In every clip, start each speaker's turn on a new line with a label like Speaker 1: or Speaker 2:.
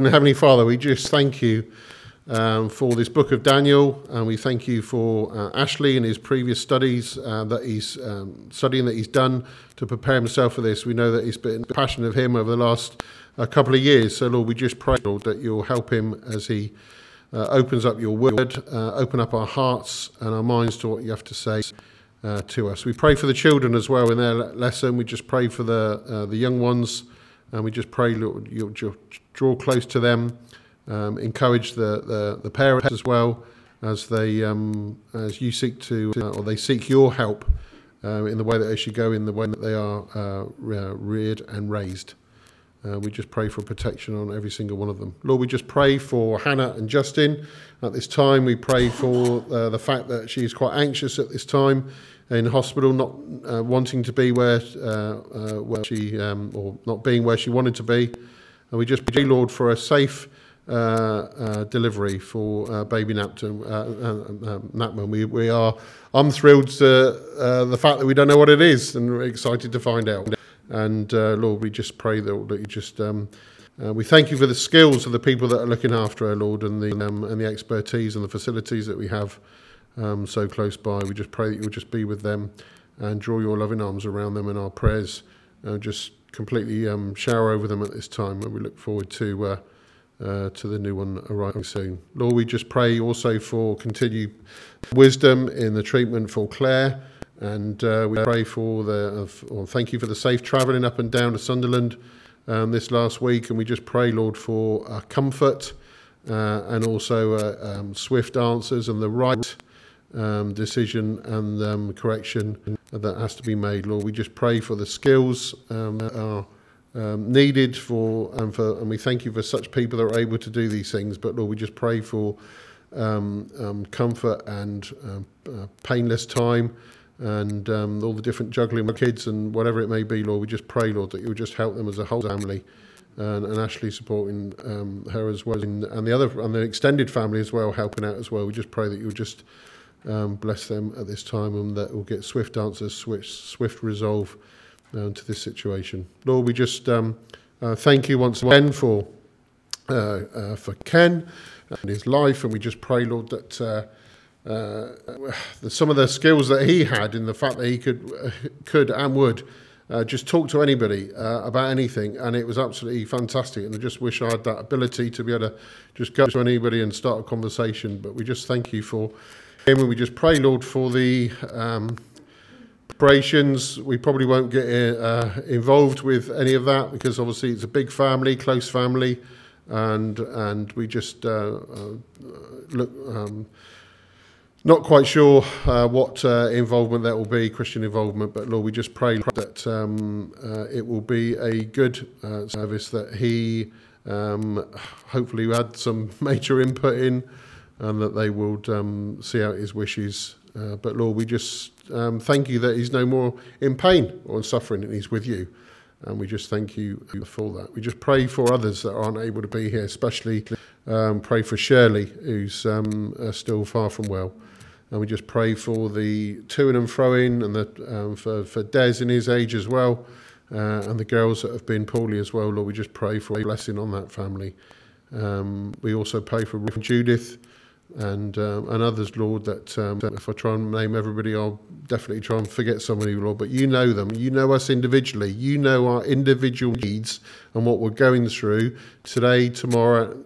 Speaker 1: And Heavenly Father, we just thank you um, for this book of Daniel, and we thank you for uh, Ashley and his previous studies uh, that he's um, studying that he's done to prepare himself for this. We know that he's been passionate of him over the last uh, couple of years. So, Lord, we just pray, Lord, that you'll help him as he uh, opens up your word, uh, open up our hearts and our minds to what you have to say. Uh, to us, we pray for the children as well in their lesson. We just pray for the the young ones, and we just pray, Lord, you'll draw close to them um, encourage the, the, the, parents as well as they um, as you seek to uh, or they seek your help uh, in the way that they should go in the way that they are uh, reared and raised. Uh, we just pray for protection on every single one of them. Lord, we just pray for Hannah and Justin at this time. We pray for uh, the fact that she is quite anxious at this time in hospital, not uh, wanting to be where where she um, or not being where she wanted to be. And we just pray, Lord, for a safe uh, uh, delivery for uh, baby Napton, Napman. We, we are, I'm thrilled to the fact that we don't know what it is and we're excited to find out. And Lord, we just pray that, that you just. Um, uh, we thank you for the skills of the people that are looking after our Lord and the um, and the expertise and the facilities that we have um, so close by. We just pray that you'll just be with them and draw your loving arms around them and our prayers uh, just completely um, shower over them at this time. And we look forward to uh, uh, to the new one arriving soon. Lord, we just pray also for continued wisdom in the treatment for Claire. And uh, we pray for the, or thank you for the safe travelling up and down to Sunderland um, this last week. And we just pray, Lord, for uh, comfort uh, and also uh, um, swift answers and the right um, decision and um, correction that has to be made. Lord, we just pray for the skills um, that are um, needed for and for and we thank you for such people that are able to do these things. But Lord, we just pray for um, um, comfort and um, uh, painless time and um, all the different juggling with kids and whatever it may be, Lord. We just pray, Lord, that you would just help them as a whole family. And, and Ashley supporting her as well, and, and the other and the extended family as well, helping out as well. We just pray that you'll just bless them at this time, and that we'll get swift answers, swift, swift resolve uh, to this situation. Lord, we just um, uh, thank you once again for uh, uh, for Ken and his life, and we just pray, Lord, that. Uh, some of the skills that he had in the fact that he could could and would uh, just talk to anybody uh, about anything, and it was absolutely fantastic. And I just wish I had that ability to be able to just go to anybody and start a conversation. But we just thank you for and we just pray, Lord, for the um, operations. We probably won't get uh, involved with any of that because obviously it's a big family, close family, and and we just uh, uh, look. Um, not quite sure uh, what uh, involvement that will be, Christian involvement, but Lord, we just pray that um, uh, it will be a good service that He um, hopefully had some major input in, and that they will um, see out His wishes. Uh, but Lord, we just um, thank you that he's no more in pain or in suffering and he's with you. And we just thank you for that. We just pray for others that aren't able to be here, especially um, pray for Shirley, who's um, uh, still far from well. And we just pray for the to and froing and the, um, for, for Des in his age as well, uh, and the girls that have been poorly as well. Lord, we just pray for a blessing on that family. Um, we also pray for Judith and um, and others, Lord, that um, if I try and name everybody, I'll definitely try and forget somebody, Lord. But you know them. You know us individually. You know our individual needs and what we're going through today, tomorrow,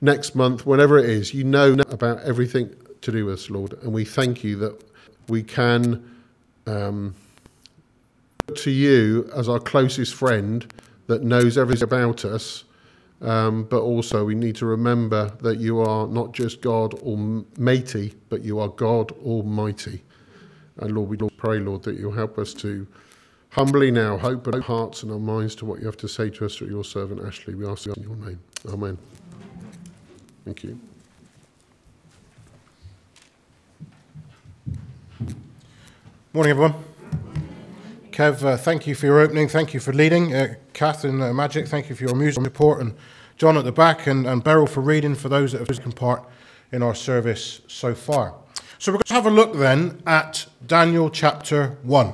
Speaker 1: next month, whenever it is. You know about everything to do with us, Lord. And we thank you that we can um, to you as our closest friend that knows everything about us um, but also, we need to remember that you are not just God Almighty, but you are God Almighty. And Lord, we pray, Lord, that you'll help us to humbly now open our hearts and our minds to what you have to say to us through your servant Ashley. We ask you in your name. Amen. Thank you.
Speaker 2: Morning, everyone. Kev, uh, thank you for your opening. Thank you for leading. Uh, Catherine uh, Magic, thank you for your music report. And John at the back and, and Beryl for reading for those that have taken part in our service so far. So we're going to have a look then at Daniel chapter 1.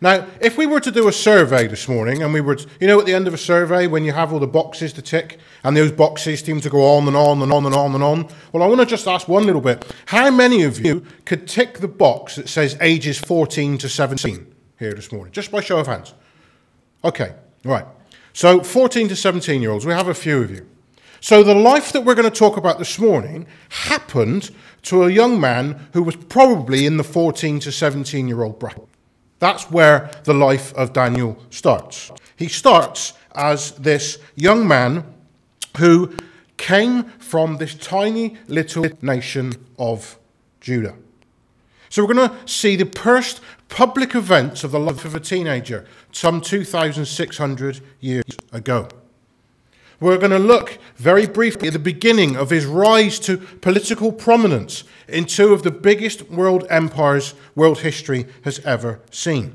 Speaker 2: Now, if we were to do a survey this morning, and we were, to, you know, at the end of a survey when you have all the boxes to tick, and those boxes seem to go on and on and on and on and on. Well, I want to just ask one little bit. How many of you could tick the box that says ages 14 to 17 here this morning? Just by show of hands. Okay, right. So, 14 to 17 year olds, we have a few of you. So, the life that we're going to talk about this morning happened to a young man who was probably in the 14 to 17 year old bracket. That's where the life of Daniel starts. He starts as this young man who came from this tiny little nation of Judah. So we're going to see the first public events of the life of a teenager some 2,600 years ago. We're going to look very briefly at the beginning of his rise to political prominence in two of the biggest world empires world history has ever seen.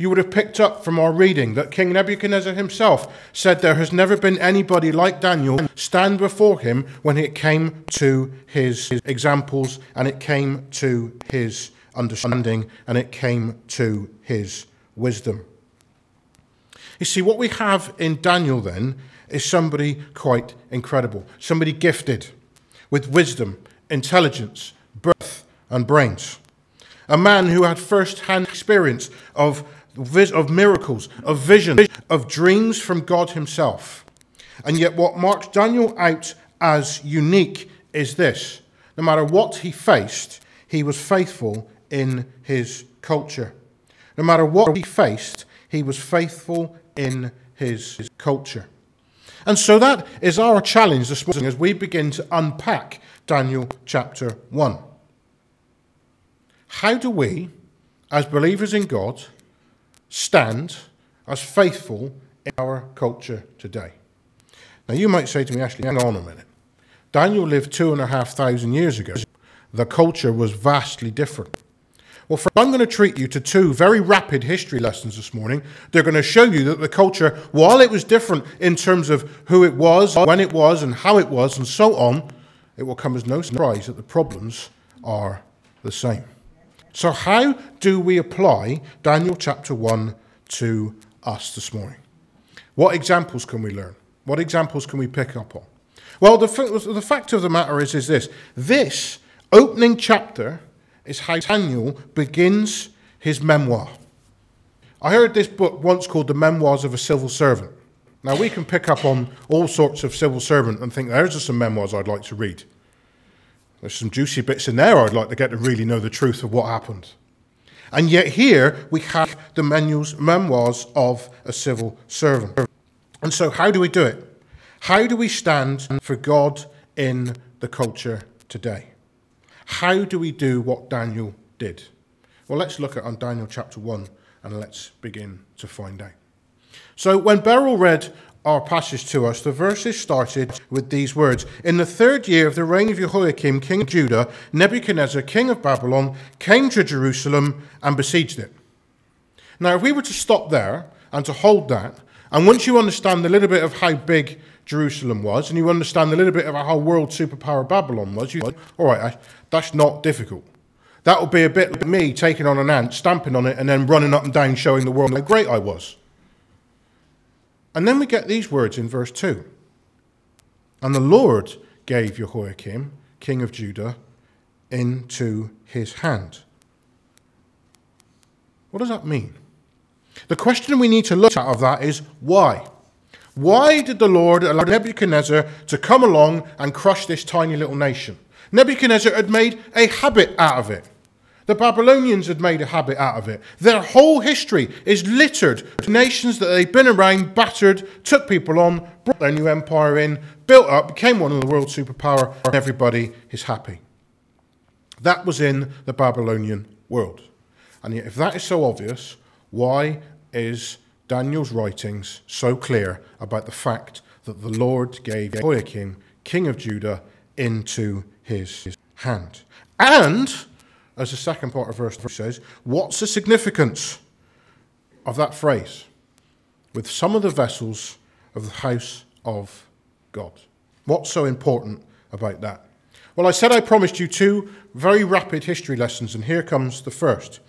Speaker 2: You would have picked up from our reading that King Nebuchadnezzar himself said there has never been anybody like Daniel stand before him when it came to his examples and it came to his understanding and it came to his wisdom. You see, what we have in Daniel then is somebody quite incredible, somebody gifted with wisdom, intelligence, birth, and brains. A man who had first hand experience of, of miracles, of visions, of dreams from God Himself. And yet, what marks Daniel out as unique is this no matter what he faced, he was faithful in his culture. No matter what he faced, he was faithful in his culture. And so that is our challenge this morning as we begin to unpack Daniel chapter 1. How do we, as believers in God, stand as faithful in our culture today? Now, you might say to me, Ashley, hang on a minute. Daniel lived two and a half thousand years ago. The culture was vastly different. Well, friends, I'm going to treat you to two very rapid history lessons this morning. They're going to show you that the culture, while it was different in terms of who it was, when it was, and how it was, and so on, it will come as no surprise that the problems are the same. So, how do we apply Daniel chapter 1 to us this morning? What examples can we learn? What examples can we pick up on? Well, the, the fact of the matter is, is this this opening chapter is how Daniel begins his memoir. I heard this book once called The Memoirs of a Civil Servant. Now, we can pick up on all sorts of civil servant and think, there's just some memoirs I'd like to read. There's some juicy bits in there I'd like to get to really know the truth of what happened. And yet, here we have the memoirs of a civil servant. And so, how do we do it? How do we stand for God in the culture today? How do we do what Daniel did? Well, let's look at on Daniel chapter 1 and let's begin to find out. So, when Beryl read our passage to us, the verses started with these words In the third year of the reign of Jehoiakim, king of Judah, Nebuchadnezzar, king of Babylon, came to Jerusalem and besieged it. Now, if we were to stop there and to hold that, and once you understand a little bit of how big Jerusalem was, and you understand a little bit about how world superpower Babylon was, you all right, that's not difficult. That would be a bit like me taking on an ant, stamping on it, and then running up and down showing the world how great I was. And then we get these words in verse 2. And the Lord gave Jehoiakim, king of Judah, into his hand. What does that mean? The question we need to look at of that is why? Why did the Lord allow Nebuchadnezzar to come along and crush this tiny little nation? Nebuchadnezzar had made a habit out of it. The Babylonians had made a habit out of it. Their whole history is littered with nations that they've been around, battered, took people on, brought their new empire in, built up, became one of the world superpower, and everybody is happy. That was in the Babylonian world. And yet, if that is so obvious, why is Daniel's writings so clear about the fact that the Lord gave Jehoiakim, king of Judah, into his hand. And, as the second part of verse 3 says, what's the significance of that phrase? With some of the vessels of the house of God. What's so important about that? Well, I said I promised you two very rapid history lessons, and here comes the first.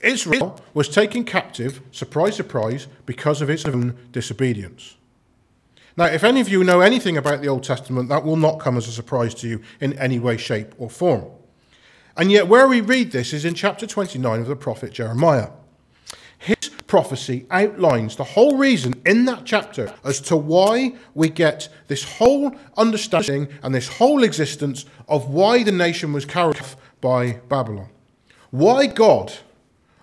Speaker 2: Israel was taken captive, surprise, surprise, because of its own disobedience. Now, if any of you know anything about the Old Testament, that will not come as a surprise to you in any way, shape, or form. And yet, where we read this is in chapter 29 of the prophet Jeremiah. His prophecy outlines the whole reason in that chapter as to why we get this whole understanding and this whole existence of why the nation was carried off by Babylon. Why God,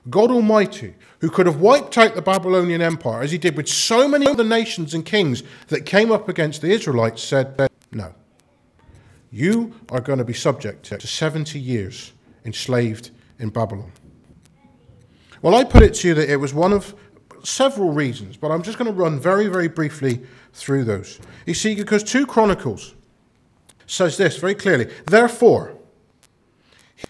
Speaker 2: God Almighty, who could have wiped out the Babylonian Empire as he did with so many other nations and kings that came up against the Israelites, said, No. You are going to be subject to 70 years enslaved in Babylon. Well, I put it to you that it was one of several reasons, but I'm just going to run very, very briefly through those. You see, because 2 Chronicles says this very clearly Therefore,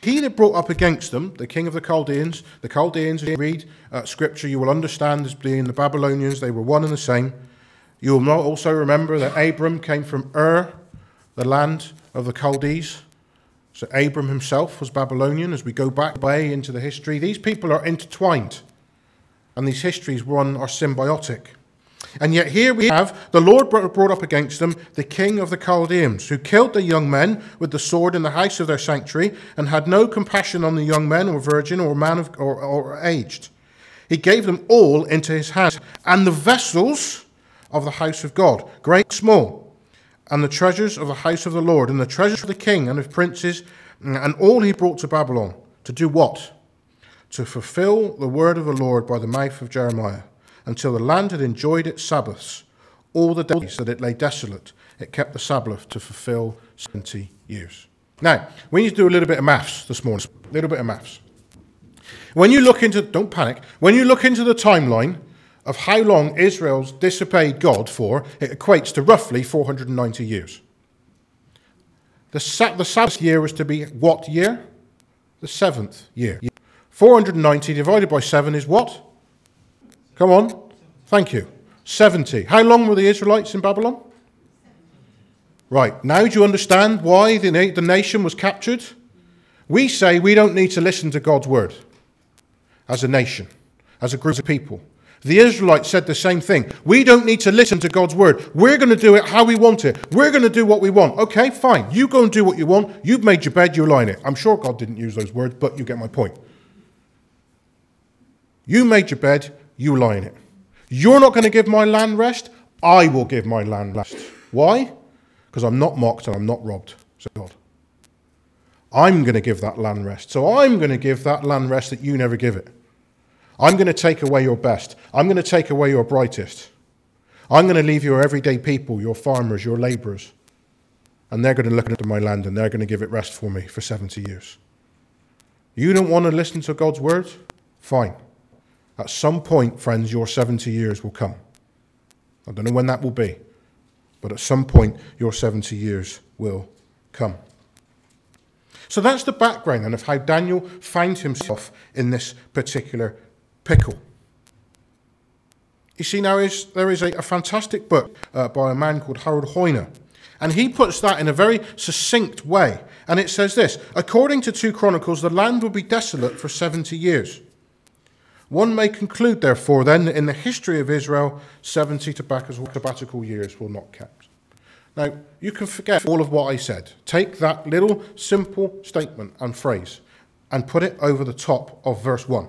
Speaker 2: he that brought up against them, the king of the Chaldeans, the Chaldeans, if you read uh, scripture, you will understand as being the Babylonians, they were one and the same. You will also remember that Abram came from Ur, the land of the Chaldees. So Abram himself was Babylonian. As we go back way into the history, these people are intertwined, and these histories, one, are symbiotic. And yet here we have the Lord brought up against them the king of the Chaldeans, who killed the young men with the sword in the house of their sanctuary, and had no compassion on the young men or virgin or man of, or, or aged. He gave them all into his hand, and the vessels of the house of God, great, small, and the treasures of the house of the Lord, and the treasures of the king and of princes, and all he brought to Babylon. To do what? To fulfill the word of the Lord by the mouth of Jeremiah until the land had enjoyed its Sabbaths. All the days that it lay desolate, it kept the Sabbath to fulfill 70 years. Now, we need to do a little bit of maths this morning. A little bit of maths. When you look into, don't panic, when you look into the timeline of how long Israel's disobeyed God for, it equates to roughly 490 years. The, the Sabbath year was to be what year? The seventh year. 490 divided by 7 is what? Come on. Thank you. 70. How long were the Israelites in Babylon? Right. Now do you understand why the, na- the nation was captured? We say we don't need to listen to God's word as a nation, as a group of people. The Israelites said the same thing. We don't need to listen to God's word. We're going to do it how we want it. We're going to do what we want. Okay, fine. You go and do what you want. You've made your bed, you lie in it. I'm sure God didn't use those words, but you get my point. You made your bed, you lie in it. You're not going to give my land rest. I will give my land rest. Why? Because I'm not mocked and I'm not robbed, said God. I'm going to give that land rest. So I'm going to give that land rest that you never give it. I'm going to take away your best. I'm going to take away your brightest. I'm going to leave your everyday people, your farmers, your laborers. And they're going to look into my land and they're going to give it rest for me for 70 years. You don't want to listen to God's word? Fine. At some point, friends, your 70 years will come. I don't know when that will be, but at some point, your 70 years will come. So that's the background and of how Daniel finds himself in this particular pickle. You see, now is, there is a, a fantastic book uh, by a man called Harold Hoehner, and he puts that in a very succinct way. And it says this According to 2 Chronicles, the land will be desolate for 70 years. One may conclude, therefore, then, that in the history of Israel, 70 sabbatical years were not kept. Now, you can forget all of what I said. Take that little simple statement and phrase and put it over the top of verse 1.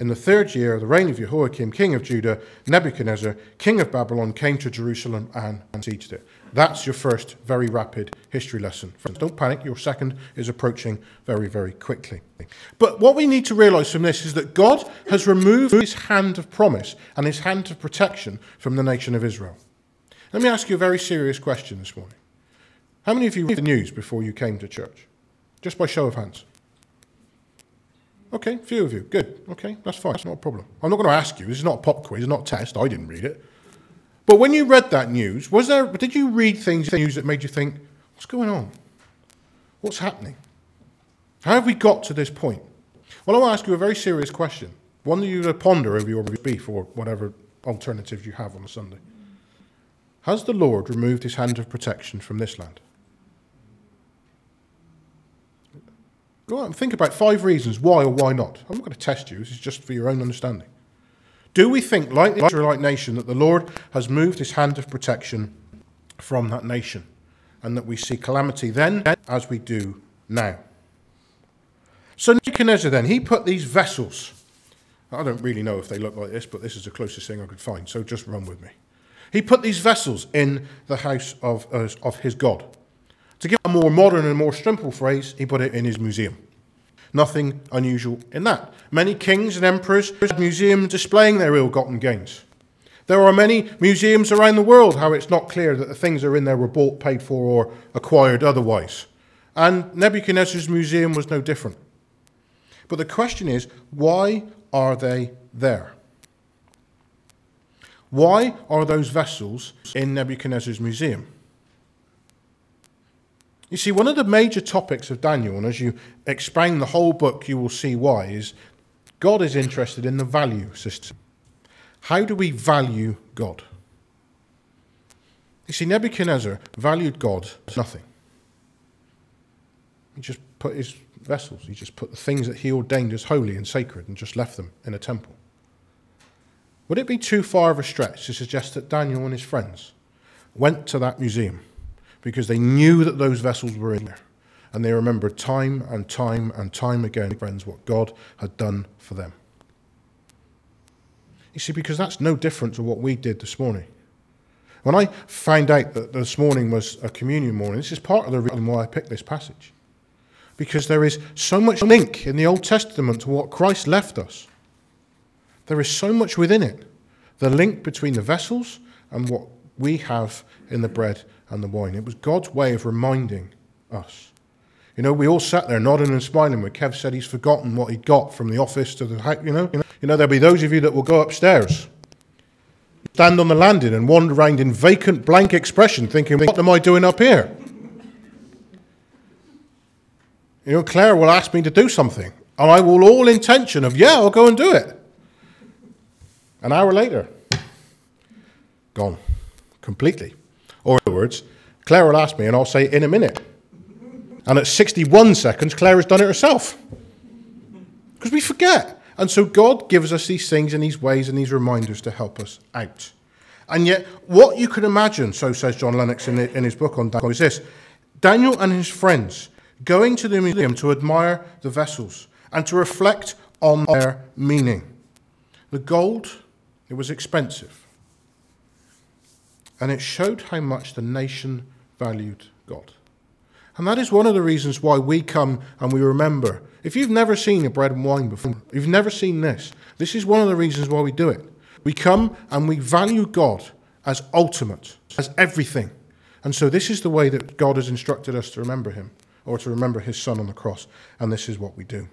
Speaker 2: In the third year of the reign of Jehoiakim, king of Judah, Nebuchadnezzar, king of Babylon, came to Jerusalem and besieged it. That's your first very rapid history lesson. Friends, don't panic, your second is approaching very, very quickly. But what we need to realize from this is that God has removed his hand of promise and his hand of protection from the nation of Israel. Let me ask you a very serious question this morning. How many of you read the news before you came to church? Just by show of hands. Okay, a few of you. Good. Okay, that's fine. It's not a problem. I'm not going to ask you. This is not a pop quiz. It's not a test. I didn't read it. But when you read that news, was there? Did you read things news that made you think, "What's going on? What's happening? How have we got to this point?" Well, I want to ask you a very serious question, one that you ponder over your beef or whatever alternatives you have on a Sunday. Has the Lord removed His hand of protection from this land? Go on, think about five reasons why or why not. I'm not going to test you, this is just for your own understanding. Do we think, like the Israelite nation, that the Lord has moved his hand of protection from that nation and that we see calamity then as we do now? So Nebuchadnezzar then, he put these vessels. I don't really know if they look like this, but this is the closest thing I could find, so just run with me. He put these vessels in the house of, uh, of his God. A more modern and more simple phrase, he put it in his museum. Nothing unusual in that. Many kings and emperors have museums displaying their ill gotten gains. There are many museums around the world how it's not clear that the things that are in there were bought, paid for, or acquired otherwise. And Nebuchadnezzar's museum was no different. But the question is why are they there? Why are those vessels in Nebuchadnezzar's museum? You see, one of the major topics of Daniel, and as you explain the whole book, you will see why, is God is interested in the value system. How do we value God? You see, Nebuchadnezzar valued God as nothing. He just put his vessels, he just put the things that he ordained as holy and sacred and just left them in a temple. Would it be too far of a stretch to suggest that Daniel and his friends went to that museum because they knew that those vessels were in there. And they remembered time and time and time again, friends, what God had done for them. You see, because that's no different to what we did this morning. When I found out that this morning was a communion morning, this is part of the reason why I picked this passage. Because there is so much link in the Old Testament to what Christ left us. There is so much within it. The link between the vessels and what we have in the bread and the wine. It was God's way of reminding us. You know, we all sat there nodding and smiling when Kev said he's forgotten what he got from the office to the house. You know, you know, there'll be those of you that will go upstairs, stand on the landing, and wander around in vacant, blank expression, thinking, "What am I doing up here?" You know, Claire will ask me to do something, and I will all intention of, "Yeah, I'll go and do it." An hour later, gone completely. Or, in other words, Claire will ask me, and I'll say, in a minute. And at 61 seconds, Claire has done it herself. Because we forget. And so God gives us these things and these ways and these reminders to help us out. And yet, what you can imagine, so says John Lennox in, in his book on Daniel, is this Daniel and his friends going to the museum to admire the vessels and to reflect on their meaning. The gold, it was expensive and it showed how much the nation valued God. And that is one of the reasons why we come and we remember. If you've never seen a bread and wine before, you've never seen this, this is one of the reasons why we do it. We come and we value God as ultimate, as everything. And so this is the way that God has instructed us to remember him, or to remember his son on the cross. And this is what we do.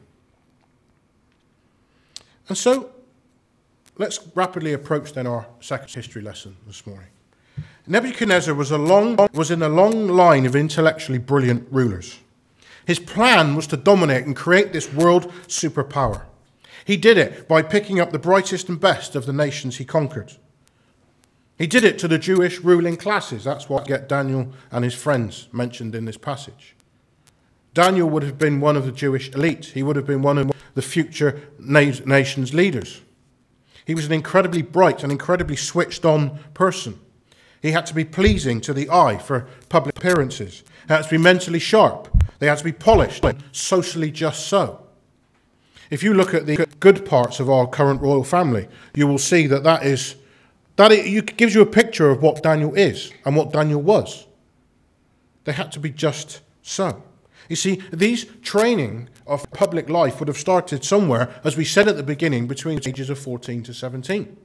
Speaker 2: And so let's rapidly approach then our second history lesson this morning. Nebuchadnezzar was, a long, was in a long line of intellectually brilliant rulers. His plan was to dominate and create this world superpower. He did it by picking up the brightest and best of the nations he conquered. He did it to the Jewish ruling classes. That's what get Daniel and his friends mentioned in this passage. Daniel would have been one of the Jewish elite. He would have been one of the future nation's leaders. He was an incredibly bright and incredibly switched on person. He had to be pleasing to the eye for public appearances. He had to be mentally sharp. They had to be polished socially just so. If you look at the good parts of our current royal family, you will see that that is that it gives you a picture of what Daniel is and what Daniel was. They had to be just so. You see, these training of public life would have started somewhere, as we said at the beginning, between the ages of 14 to 17.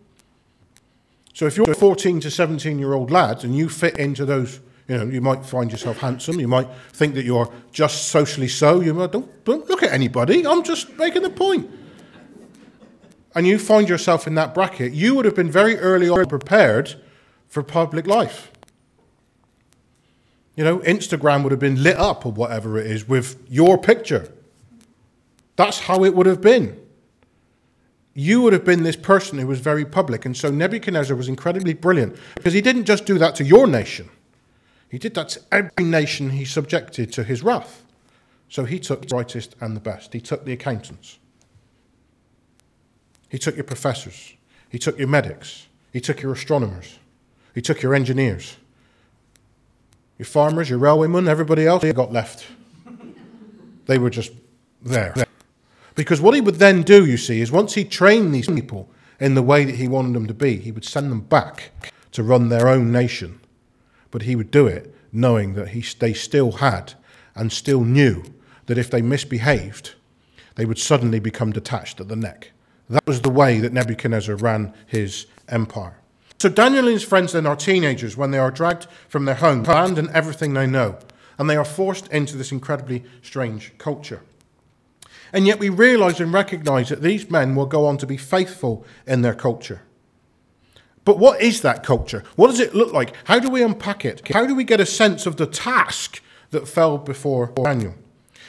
Speaker 2: So if you're a 14 to 17 year old lad and you fit into those, you know, you might find yourself handsome, you might think that you're just socially so, you might, don't, don't look at anybody, I'm just making the point. And you find yourself in that bracket, you would have been very early on prepared for public life. You know, Instagram would have been lit up or whatever it is with your picture. That's how it would have been you would have been this person who was very public. And so Nebuchadnezzar was incredibly brilliant because he didn't just do that to your nation, he did that to every nation he subjected to his wrath. So he took the brightest and the best. He took the accountants. He took your professors. He took your medics. He took your astronomers. He took your engineers. Your farmers, your railwaymen, everybody else they got left. They were just there. Because what he would then do, you see, is once he trained these people in the way that he wanted them to be, he would send them back to run their own nation. But he would do it knowing that he, they still had and still knew that if they misbehaved, they would suddenly become detached at the neck. That was the way that Nebuchadnezzar ran his empire. So Daniel and his friends then are teenagers when they are dragged from their home, abandon everything they know, and they are forced into this incredibly strange culture. And yet we realize and recognize that these men will go on to be faithful in their culture. But what is that culture? What does it look like? How do we unpack it? How do we get a sense of the task that fell before Daniel?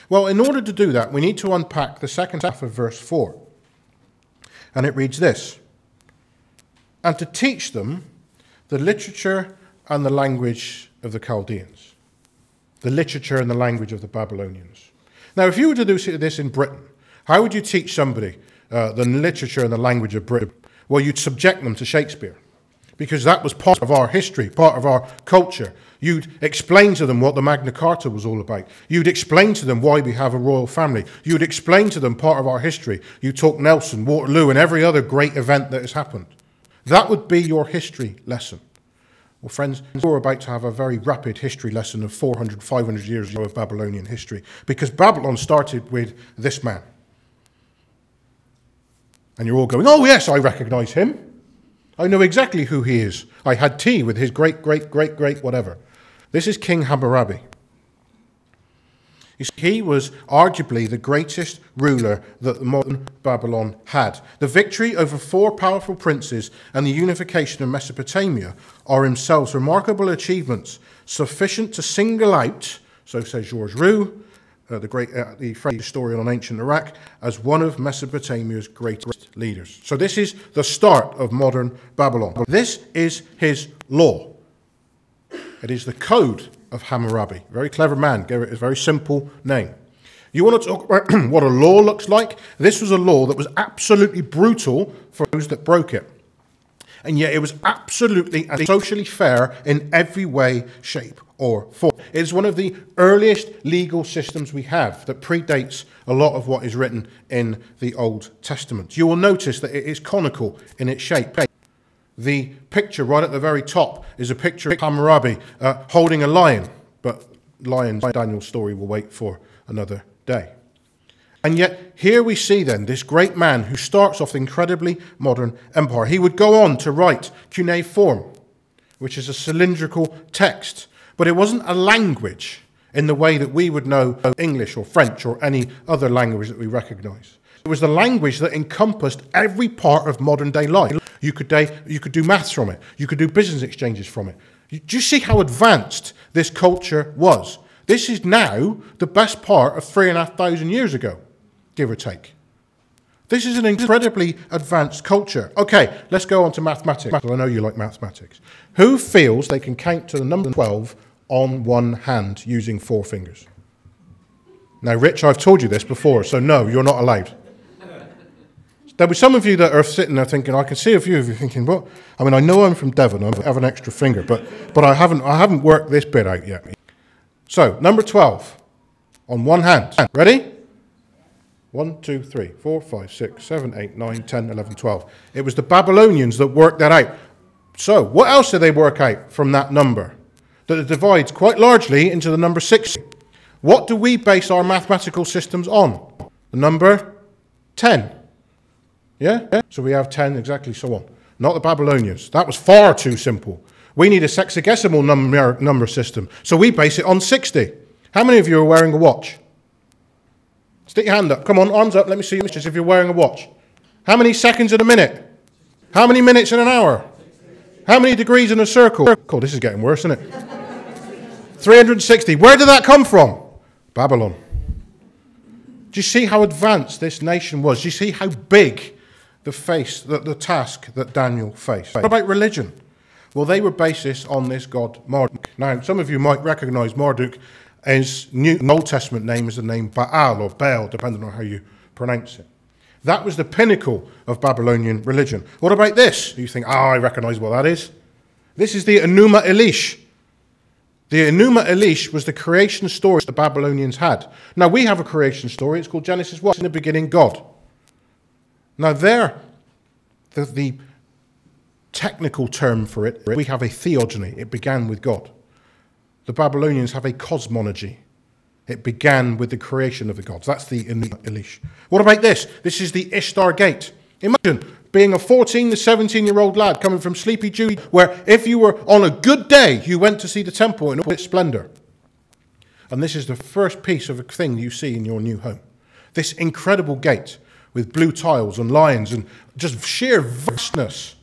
Speaker 2: Well, in order to do that, we need to unpack the second half of verse 4. And it reads this And to teach them the literature and the language of the Chaldeans, the literature and the language of the Babylonians. Now, if you were to do this in Britain, how would you teach somebody uh, the literature and the language of Britain? Well, you'd subject them to Shakespeare because that was part of our history, part of our culture. You'd explain to them what the Magna Carta was all about. You'd explain to them why we have a royal family. You'd explain to them part of our history. You talk Nelson, Waterloo, and every other great event that has happened. That would be your history lesson. Well, friends, we're about to have a very rapid history lesson of 400, 500 years of Babylonian history because Babylon started with this man. And you're all going, oh, yes, I recognize him. I know exactly who he is. I had tea with his great, great, great, great whatever. This is King Hammurabi. He was arguably the greatest ruler that modern Babylon had. The victory over four powerful princes and the unification of Mesopotamia are themselves remarkable achievements, sufficient to single out, so says Georges Roux, uh, the great uh, the French historian on ancient Iraq, as one of Mesopotamia's greatest leaders. So this is the start of modern Babylon. This is his law. It is the code of Hammurabi. Very clever man, gave it a very simple name. You want to talk about what a law looks like? This was a law that was absolutely brutal for those that broke it. And yet it was absolutely and socially fair in every way, shape, or form. It is one of the earliest legal systems we have that predates a lot of what is written in the Old Testament. You will notice that it is conical in its shape. The picture right at the very top is a picture of Hammurabi uh, holding a lion, but lions, Daniel's story, will wait for another day. And yet, here we see then this great man who starts off the incredibly modern empire. He would go on to write cuneiform, which is a cylindrical text, but it wasn't a language in the way that we would know English or French or any other language that we recognize. It was the language that encompassed every part of modern day life. You could, day, you could do maths from it, you could do business exchanges from it. Do you see how advanced this culture was? This is now the best part of three and a half thousand years ago give or take. This is an incredibly advanced culture. Okay, let's go on to mathematics. I know you like mathematics. Who feels they can count to the number 12 on one hand using four fingers? Now, Rich, I've told you this before, so no, you're not allowed. There'll be some of you that are sitting there thinking, I can see a few of you thinking, well, I mean, I know I'm from Devon, I have an extra finger, but, but I, haven't, I haven't worked this bit out yet. So, number 12, on one hand. Ready? 1, 2, 3, 4, 5, 6, 7, 8, 9, 10, 11, 12. It was the Babylonians that worked that out. So, what else did they work out from that number? That it divides quite largely into the number 6. What do we base our mathematical systems on? The number 10. Yeah? So we have 10 exactly so on. Not the Babylonians. That was far too simple. We need a sexagesimal number, number system. So we base it on 60. How many of you are wearing a watch? Stick your hand up. Come on, arms up. Let me see you, mistress, if you're wearing a watch. How many seconds in a minute? How many minutes in an hour? How many degrees in a circle? Oh, this is getting worse, isn't it? 360. Where did that come from? Babylon. Do you see how advanced this nation was? Do you see how big the face, the, the task that Daniel faced? What about religion? Well, they were basis on this god Marduk. Now, some of you might recognize Marduk His New Old Testament name is the name Baal or Baal, depending on how you pronounce it. That was the pinnacle of Babylonian religion. What about this? You think, oh, I recognize what that is. This is the Enuma Elish. The Enuma Elish was the creation story the Babylonians had. Now, we have a creation story. It's called Genesis 1. In the beginning, God. Now, there, the, the technical term for it, we have a theogony. It began with God. The Babylonians have a cosmology. It began with the creation of the gods. That's the Elish. What about this? This is the Ishtar Gate. Imagine being a 14 to 17 year old lad coming from Sleepy Judah, where if you were on a good day, you went to see the temple in all its splendor. And this is the first piece of a thing you see in your new home. This incredible gate with blue tiles and lions and just sheer vastness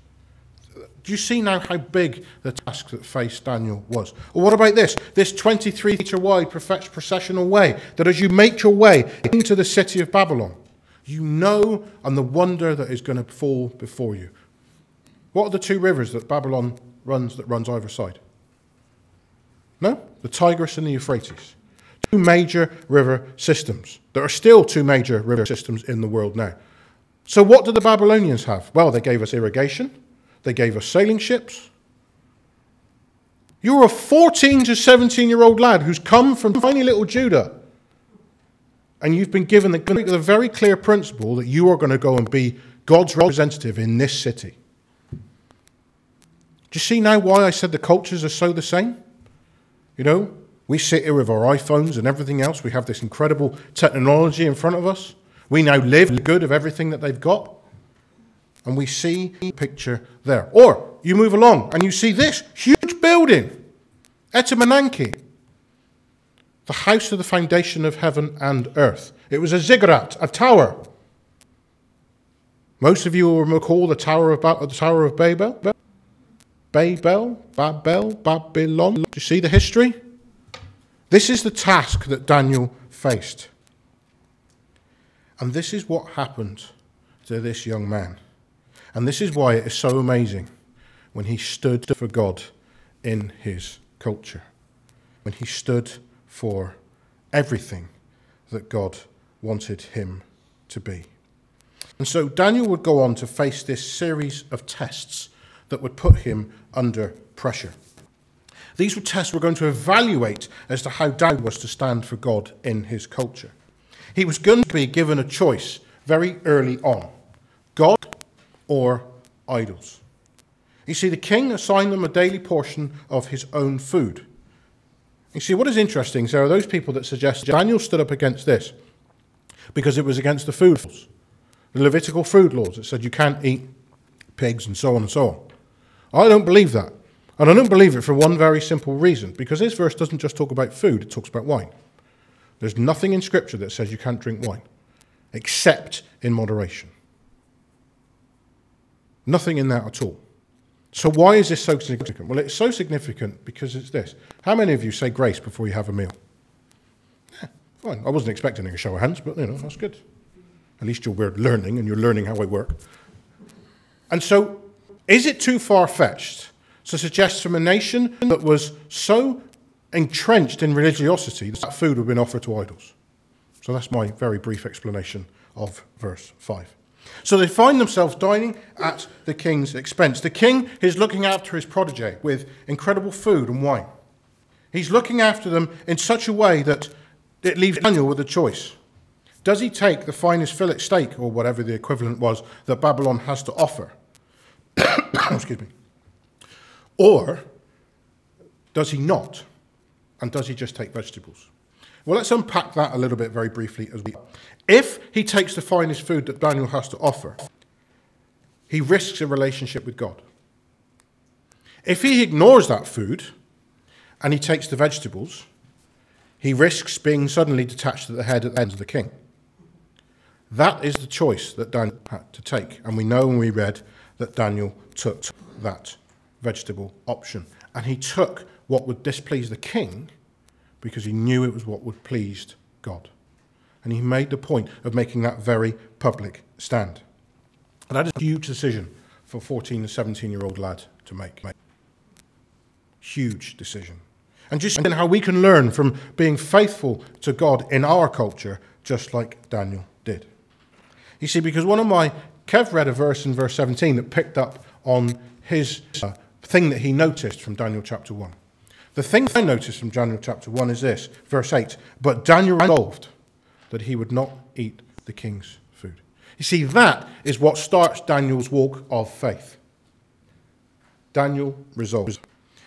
Speaker 2: do you see now how big the task that faced Daniel was? Or what about this? This 23 meter wide processional way that as you make your way into the city of Babylon, you know and the wonder that is going to fall before you. What are the two rivers that Babylon runs that runs either side? No? The Tigris and the Euphrates. Two major river systems. There are still two major river systems in the world now. So what did the Babylonians have? Well, they gave us irrigation they gave us sailing ships. You're a 14 to 17 year old lad who's come from tiny little Judah. And you've been given the, the very clear principle that you are going to go and be God's representative in this city. Do you see now why I said the cultures are so the same? You know, we sit here with our iPhones and everything else. We have this incredible technology in front of us. We now live the good of everything that they've got. And we see the picture there. Or you move along and you see this huge building, Etemenanki, the house of the foundation of heaven and earth. It was a ziggurat, a tower. Most of you will recall the Tower of, ba- the tower of Babel. Babel, Babel, Babylon. Do you see the history? This is the task that Daniel faced. And this is what happened to this young man. And this is why it is so amazing when he stood for God in his culture, when he stood for everything that God wanted him to be. And so Daniel would go on to face this series of tests that would put him under pressure. These were tests we're going to evaluate as to how Daniel was to stand for God in his culture. He was going to be given a choice very early on God or idols. You see, the king assigned them a daily portion of his own food. You see, what is interesting is there are those people that suggest Daniel stood up against this because it was against the food laws, the Levitical food laws that said you can't eat pigs and so on and so on. I don't believe that. And I don't believe it for one very simple reason because this verse doesn't just talk about food, it talks about wine. There's nothing in Scripture that says you can't drink wine except in moderation. Nothing in that at all. So, why is this so significant? Well, it's so significant because it's this. How many of you say grace before you have a meal? Yeah, fine. I wasn't expecting a show of hands, but you know, that's good. At least you're learning and you're learning how I work. And so, is it too far fetched to suggest from a nation that was so entrenched in religiosity that food would have been offered to idols? So, that's my very brief explanation of verse 5. So they find themselves dining at the king's expense. The king is looking after his protege with incredible food and wine. He's looking after them in such a way that it leaves Daniel with a choice. Does he take the finest fillet steak, or whatever the equivalent was, that Babylon has to offer? Excuse me. Or does he not? And does he just take vegetables? Well, let's unpack that a little bit very briefly as we. If he takes the finest food that Daniel has to offer, he risks a relationship with God. If he ignores that food and he takes the vegetables, he risks being suddenly detached at the head at the ends of the king. That is the choice that Daniel had to take. And we know when we read that Daniel took that vegetable option. And he took what would displease the king because he knew it was what would please God. And he made the point of making that very public stand. And that is a huge decision for a 14 to 17 year old lad to make. Huge decision. And just how we can learn from being faithful to God in our culture, just like Daniel did. You see, because one of my, Kev read a verse in verse 17 that picked up on his uh, thing that he noticed from Daniel chapter 1. The thing I noticed from Daniel chapter 1 is this, verse 8. But Daniel resolved that he would not eat the king's food. You see, that is what starts Daniel's walk of faith. Daniel resolves.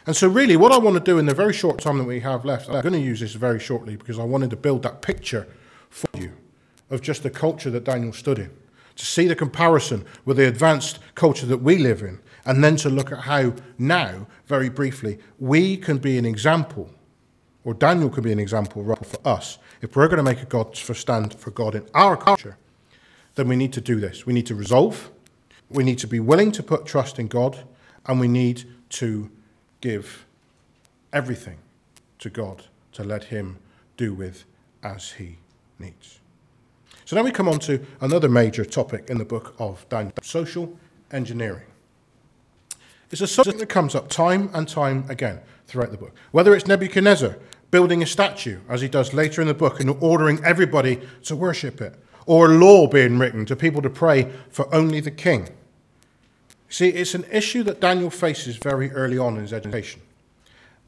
Speaker 2: And so, really, what I want to do in the very short time that we have left, I'm going to use this very shortly because I wanted to build that picture for you of just the culture that Daniel stood in, to see the comparison with the advanced culture that we live in, and then to look at how now, very briefly, we can be an example, or Daniel can be an example for us. If we're going to make a God for stand for God in our culture, then we need to do this. We need to resolve, we need to be willing to put trust in God, and we need to give everything to God to let Him do with as He needs. So now we come on to another major topic in the book of Daniel social engineering. It's a subject that comes up time and time again throughout the book. Whether it's Nebuchadnezzar building a statue, as he does later in the book, and ordering everybody to worship it, or a law being written to people to pray for only the king. See, it's an issue that Daniel faces very early on in his education.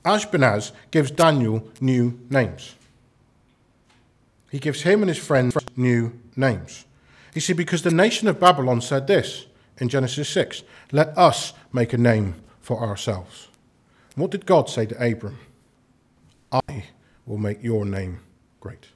Speaker 2: Ashpenaz gives Daniel new names. He gives him and his friends new names. You see, because the nation of Babylon said this in Genesis 6 Let us make a name for ourselves. What did God say to Abram? I will make your name great.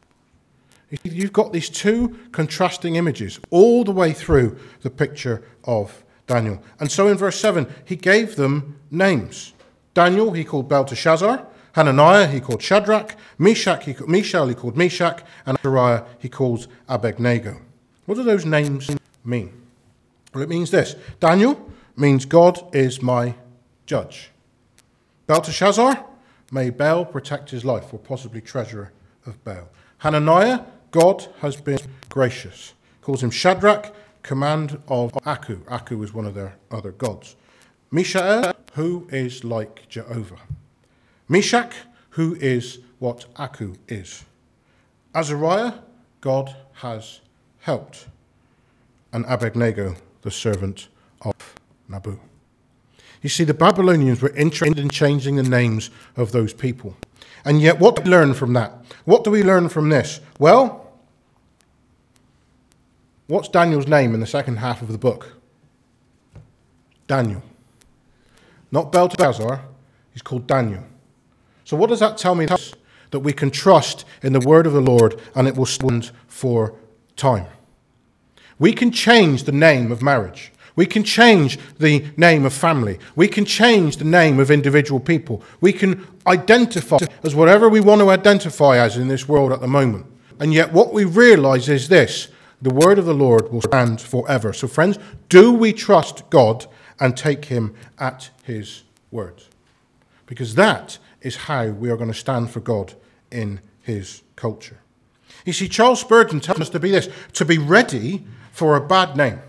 Speaker 2: You've got these two contrasting images all the way through the picture of Daniel. And so in verse 7, he gave them names. Daniel, he called Belteshazzar. Hananiah, he called Shadrach. Meshach, he called, Mishael, he called Meshach. And Azariah, he called Abednego. What do those names mean? Well, it means this Daniel means God is my judge. Belteshazzar, may Baal protect his life, or possibly treasurer of Baal. Hananiah, God has been gracious. Calls him Shadrach, command of Aku. Aku is one of their other gods. Mishael, who is like Jehovah. Meshach, who is what Aku is. Azariah, God has helped. And Abednego, the servant of Nabu. You see, the Babylonians were interested in changing the names of those people. And yet, what do we learn from that? What do we learn from this? Well, what's Daniel's name in the second half of the book? Daniel. Not Belteshazzar, he's called Daniel. So, what does that tell me? That we can trust in the word of the Lord and it will stand for time. We can change the name of marriage. We can change the name of family. We can change the name of individual people. We can identify as whatever we want to identify as in this world at the moment. And yet, what we realize is this the word of the Lord will stand forever. So, friends, do we trust God and take him at his word? Because that is how we are going to stand for God in his culture. You see, Charles Spurgeon tells us to be this to be ready for a bad name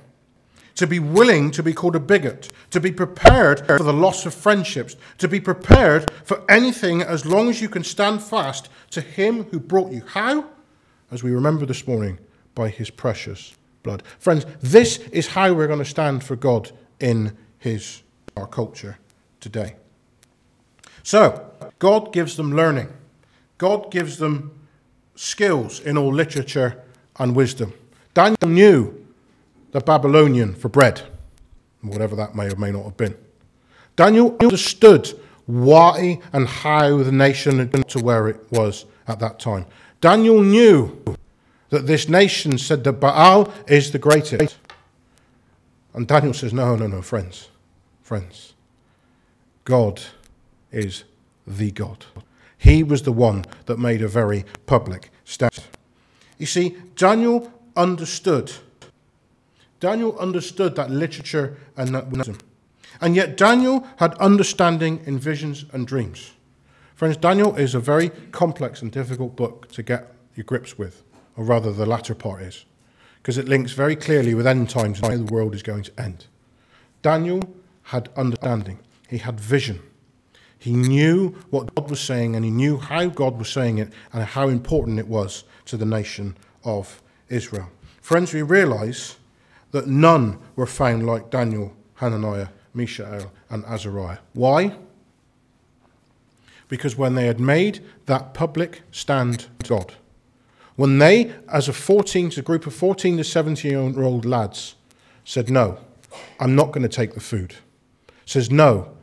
Speaker 2: to be willing to be called a bigot, to be prepared for the loss of friendships, to be prepared for anything as long as you can stand fast to Him who brought you. How? As we remember this morning, by His precious blood. Friends, this is how we're going to stand for God in His our culture today. So, God gives them learning. God gives them skills in all literature and wisdom. Daniel knew the Babylonian for bread, whatever that may or may not have been. Daniel understood why and how the nation had got to where it was at that time. Daniel knew that this nation said that Baal is the greatest. And Daniel says, No, no, no, friends, friends. God is the God. He was the one that made a very public stand. You see, Daniel understood Daniel understood that literature and that wisdom. And yet Daniel had understanding in visions and dreams. Friends, Daniel is a very complex and difficult book to get your grips with, or rather, the latter part is, because it links very clearly with end times and how the world is going to end. Daniel had understanding, he had vision, He knew what God was saying and he knew how God was saying it and how important it was to the nation of Israel. Friends, we realize that none were found like Daniel, Hananiah, Mishael, and Azariah. Why? Because when they had made that public stand to God, when they, as a 14, a group of 14 to 17 year old lads, said, No, I'm not going to take the food, says, No,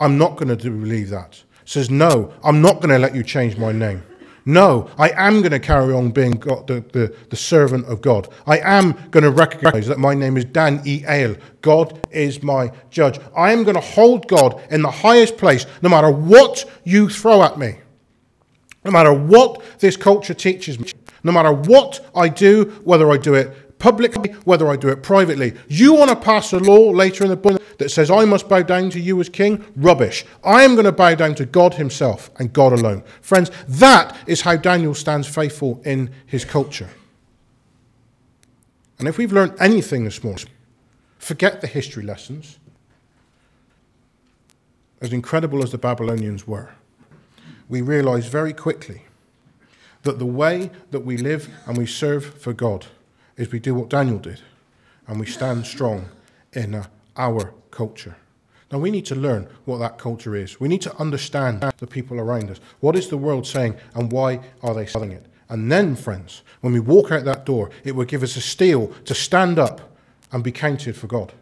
Speaker 2: I'm not going to believe that, says, No, I'm not going to let you change my name. No, I am going to carry on being God, the, the, the, servant of God. I am going to recognize that my name is Dan E. Ale. God is my judge. I am going to hold God in the highest place no matter what you throw at me, no matter what this culture teaches me, no matter what I do, whether I do it publicly, whether I do it privately. You want to pass a law later in the that says I must bow down to you as king? Rubbish. I am going to bow down to God Himself and God alone. Friends, that is how Daniel stands faithful in his culture. And if we've learned anything this morning, forget the history lessons. As incredible as the Babylonians were, we realize very quickly that the way that we live and we serve for God is we do what Daniel did and we stand strong in our culture. Now, we need to learn what that culture is. We need to understand the people around us. What is the world saying and why are they selling it? And then, friends, when we walk out that door, it will give us a steel to stand up and be counted for God.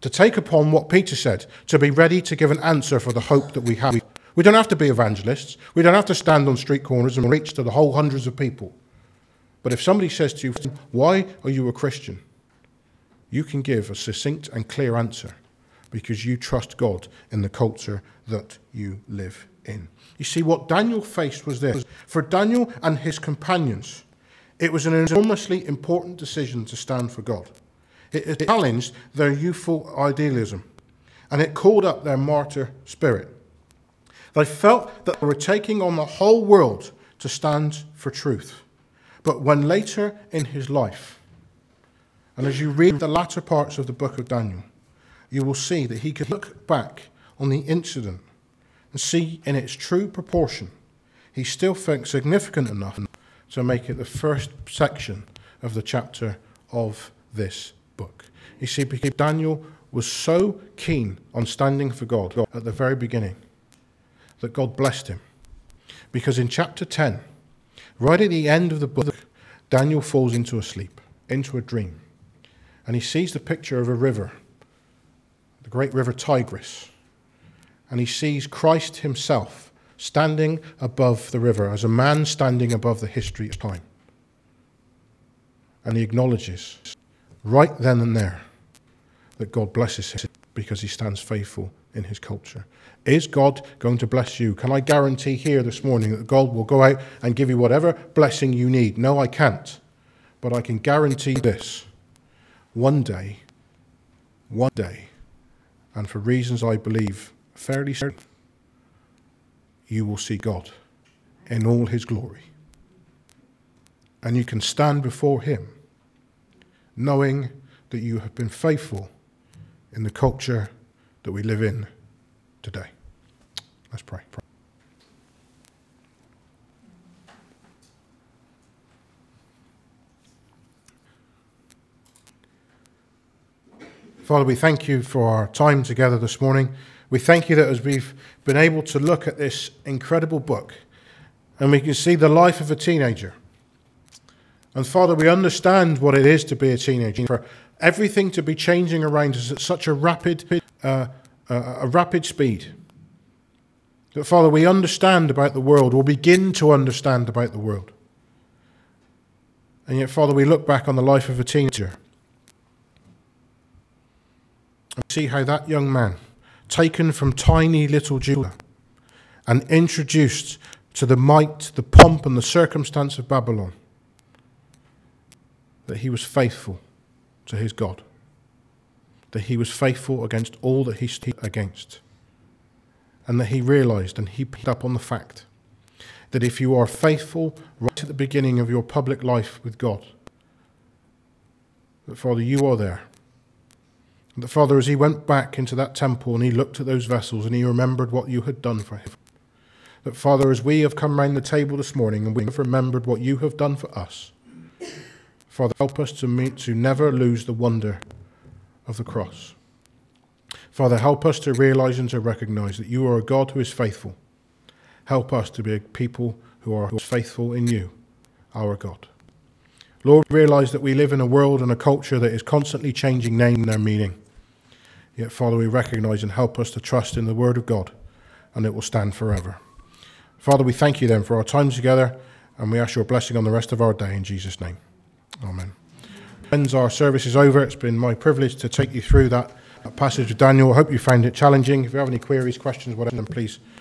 Speaker 2: To take upon what Peter said, to be ready to give an answer for the hope that we have. We don't have to be evangelists. We don't have to stand on street corners and reach to the whole hundreds of people. But if somebody says to you, Why are you a Christian? You can give a succinct and clear answer because you trust God in the culture that you live in. You see, what Daniel faced was this for Daniel and his companions, it was an enormously important decision to stand for God. It challenged their youthful idealism and it called up their martyr spirit. They felt that they were taking on the whole world to stand for truth. But when later in his life, and as you read the latter parts of the book of Daniel, you will see that he could look back on the incident and see in its true proportion, he still felt significant enough to make it the first section of the chapter of this book. You see, because Daniel was so keen on standing for God at the very beginning that God blessed him. Because in chapter 10, right at the end of the book, Daniel falls into a sleep, into a dream. And he sees the picture of a river, the great river Tigris. And he sees Christ himself standing above the river as a man standing above the history of time. And he acknowledges right then and there that God blesses him because he stands faithful in his culture. Is God going to bless you? Can I guarantee here this morning that God will go out and give you whatever blessing you need? No, I can't. But I can guarantee this one day, one day, and for reasons I believe fairly certain, you will see God in all his glory. And you can stand before him knowing that you have been faithful in the culture that we live in today. Let's pray. Father, we thank you for our time together this morning. We thank you that as we've been able to look at this incredible book and we can see the life of a teenager. And Father, we understand what it is to be a teenager, for everything to be changing around us at such a rapid, uh, uh, a rapid speed. That, Father, we understand about the world, or begin to understand about the world. And yet, Father, we look back on the life of a teenager and see how that young man, taken from tiny little Judah and introduced to the might, the pomp, and the circumstance of Babylon, that he was faithful to his God, that he was faithful against all that he stood against and that he realized and he picked up on the fact that if you are faithful right at the beginning of your public life with God, that Father, you are there. That, Father, as he went back into that temple and he looked at those vessels and he remembered what you had done for him. That, Father, as we have come round the table this morning and we have remembered what you have done for us, Father, help us to, meet, to never lose the wonder of the cross. Father, help us to realize and to recognize that you are a God who is faithful. Help us to be a people who are faithful in you, our God. Lord, realize that we live in a world and a culture that is constantly changing name and their meaning. Yet, Father, we recognize and help us to trust in the Word of God, and it will stand forever. Father, we thank you then for our time together, and we ask your blessing on the rest of our day in Jesus' name. Amen. Friends, our service is over. It's been my privilege to take you through that passage of Daniel. I hope you found it challenging. If you have any queries, questions, whatever, then please